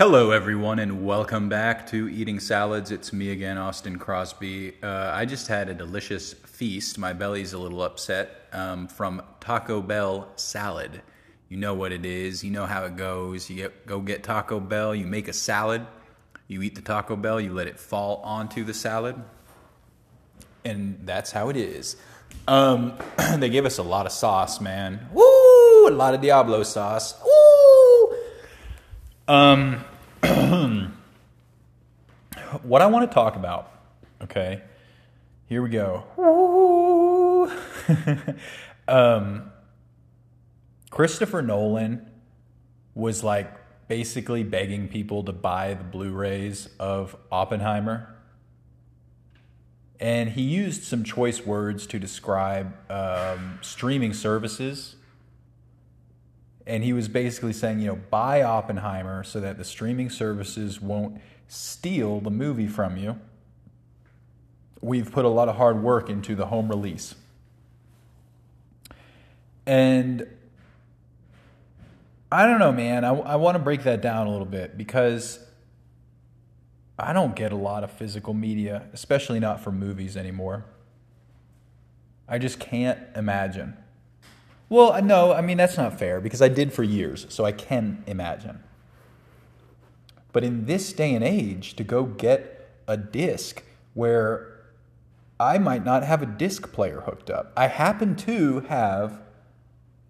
Hello, everyone, and welcome back to Eating Salads. It's me again, Austin Crosby. Uh, I just had a delicious feast. My belly's a little upset um, from Taco Bell salad. You know what it is, you know how it goes. You get, go get Taco Bell, you make a salad, you eat the Taco Bell, you let it fall onto the salad, and that's how it is. Um, they give us a lot of sauce, man. Woo! A lot of Diablo sauce. Woo! Um, what I want to talk about, okay, here we go. um, Christopher Nolan was like basically begging people to buy the Blu rays of Oppenheimer. And he used some choice words to describe um, streaming services and he was basically saying, you know, buy Oppenheimer so that the streaming services won't steal the movie from you. We've put a lot of hard work into the home release. And I don't know, man. I, I want to break that down a little bit because I don't get a lot of physical media, especially not for movies anymore. I just can't imagine. Well, uh, no, I mean, that's not fair because I did for years, so I can imagine. But in this day and age, to go get a disc where I might not have a disc player hooked up, I happen to have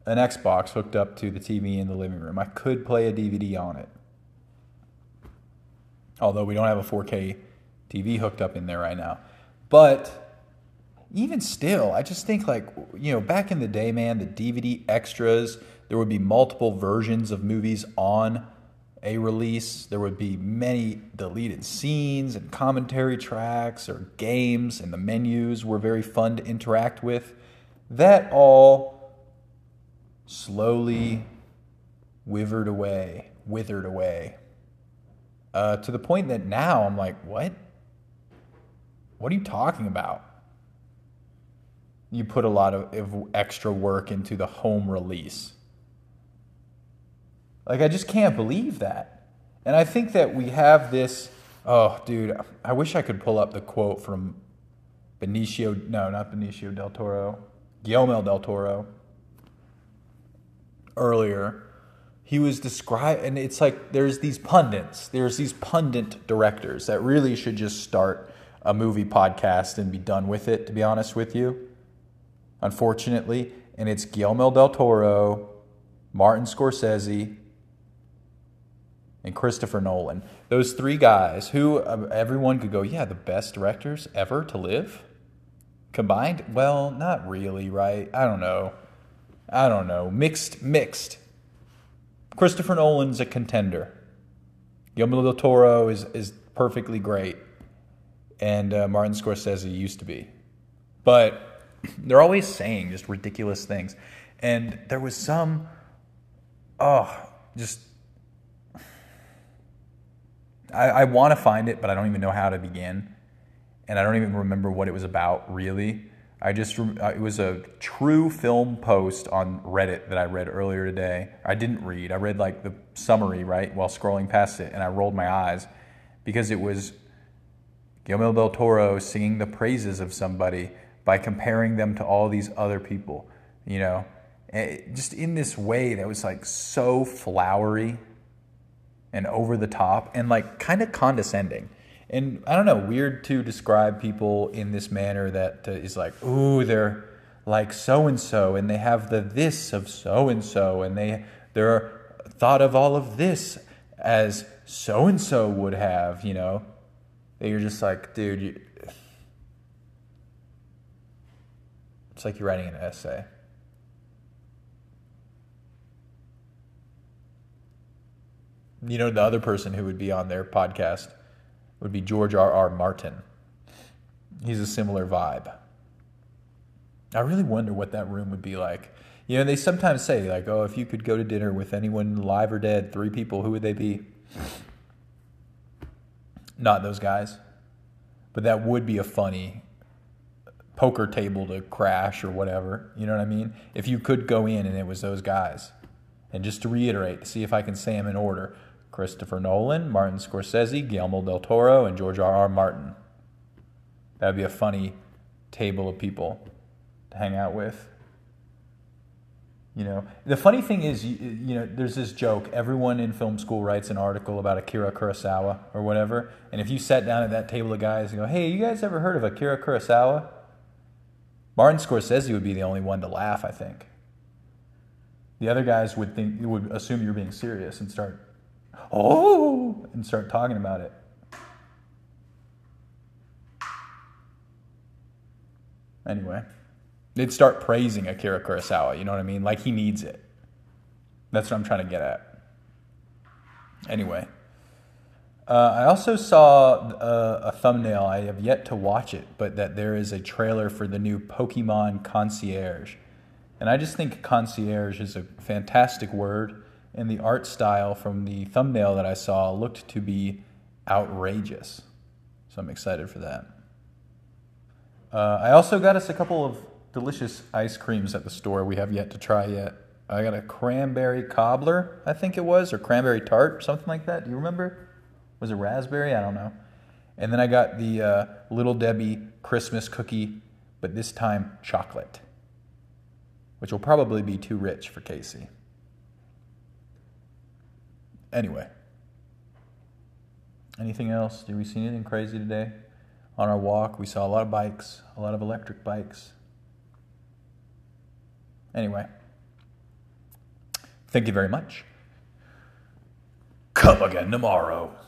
an Xbox hooked up to the TV in the living room. I could play a DVD on it. Although we don't have a 4K TV hooked up in there right now. But even still, I just think like you know, back in the day, man, the DVD extras, there would be multiple versions of movies on a release. There would be many deleted scenes and commentary tracks or games, and the menus were very fun to interact with. That all slowly withered away, withered away, uh, to the point that now I'm like, what? What are you talking about? You put a lot of extra work into the home release. Like, I just can't believe that. And I think that we have this. Oh, dude, I wish I could pull up the quote from Benicio. No, not Benicio del Toro. Guillermo del Toro. Earlier, he was described, and it's like there's these pundits, there's these pundit directors that really should just start a movie podcast and be done with it, to be honest with you unfortunately, and it's Guillermo del Toro, Martin Scorsese, and Christopher Nolan. Those three guys who uh, everyone could go, yeah, the best directors ever to live combined? Well, not really, right? I don't know. I don't know. Mixed, mixed. Christopher Nolan's a contender. Guillermo del Toro is, is perfectly great. And uh, Martin Scorsese used to be. But they're always saying just ridiculous things. And there was some, oh, just, I, I want to find it, but I don't even know how to begin. And I don't even remember what it was about, really. I just, uh, it was a true film post on Reddit that I read earlier today. I didn't read, I read like the summary, right, while scrolling past it, and I rolled my eyes because it was Guillermo del Toro singing the praises of somebody by comparing them to all these other people, you know, and just in this way that was like so flowery and over the top and like kind of condescending. And I don't know, weird to describe people in this manner that uh, is like, ooh, they're like so and so, and they have the this of so and so, and they they're thought of all of this as so and so would have, you know. That you're just like, dude, you, It's like you're writing an essay. You know, the other person who would be on their podcast would be George R. R. Martin. He's a similar vibe. I really wonder what that room would be like. You know, they sometimes say, like, oh, if you could go to dinner with anyone live or dead, three people, who would they be? Not those guys. But that would be a funny poker table to crash or whatever. You know what I mean? If you could go in and it was those guys. And just to reiterate, to see if I can say them in order Christopher Nolan, Martin Scorsese, Guillermo del Toro, and George R. R. Martin. That would be a funny table of people to hang out with. You know, the funny thing is, you, you, know, there's this joke. Everyone in film school writes an article about Akira Kurosawa or whatever. And if you sat down at that table of guys and go, hey, you guys ever heard of Akira Kurosawa? Martin Scorsese would be the only one to laugh, I think. The other guys would think would assume you're being serious and start, oh, and start talking about it. Anyway, they'd start praising Akira Kurosawa. You know what I mean? Like he needs it. That's what I'm trying to get at. Anyway, uh, I also saw a, uh, a, thumbnail. I have yet to watch it, but that there is a trailer for the new Pokemon Concierge. And I just think concierge is a fantastic word, and the art style from the thumbnail that I saw looked to be outrageous. So I'm excited for that. Uh, I also got us a couple of delicious ice creams at the store we have yet to try yet. I got a cranberry cobbler, I think it was, or cranberry tart, something like that. Do you remember? Was it raspberry? I don't know. And then I got the uh, Little Debbie Christmas cookie, but this time chocolate which will probably be too rich for Casey. Anyway, anything else? Did we see anything crazy today? On our walk, we saw a lot of bikes, a lot of electric bikes. Anyway, thank you very much. Come again tomorrow.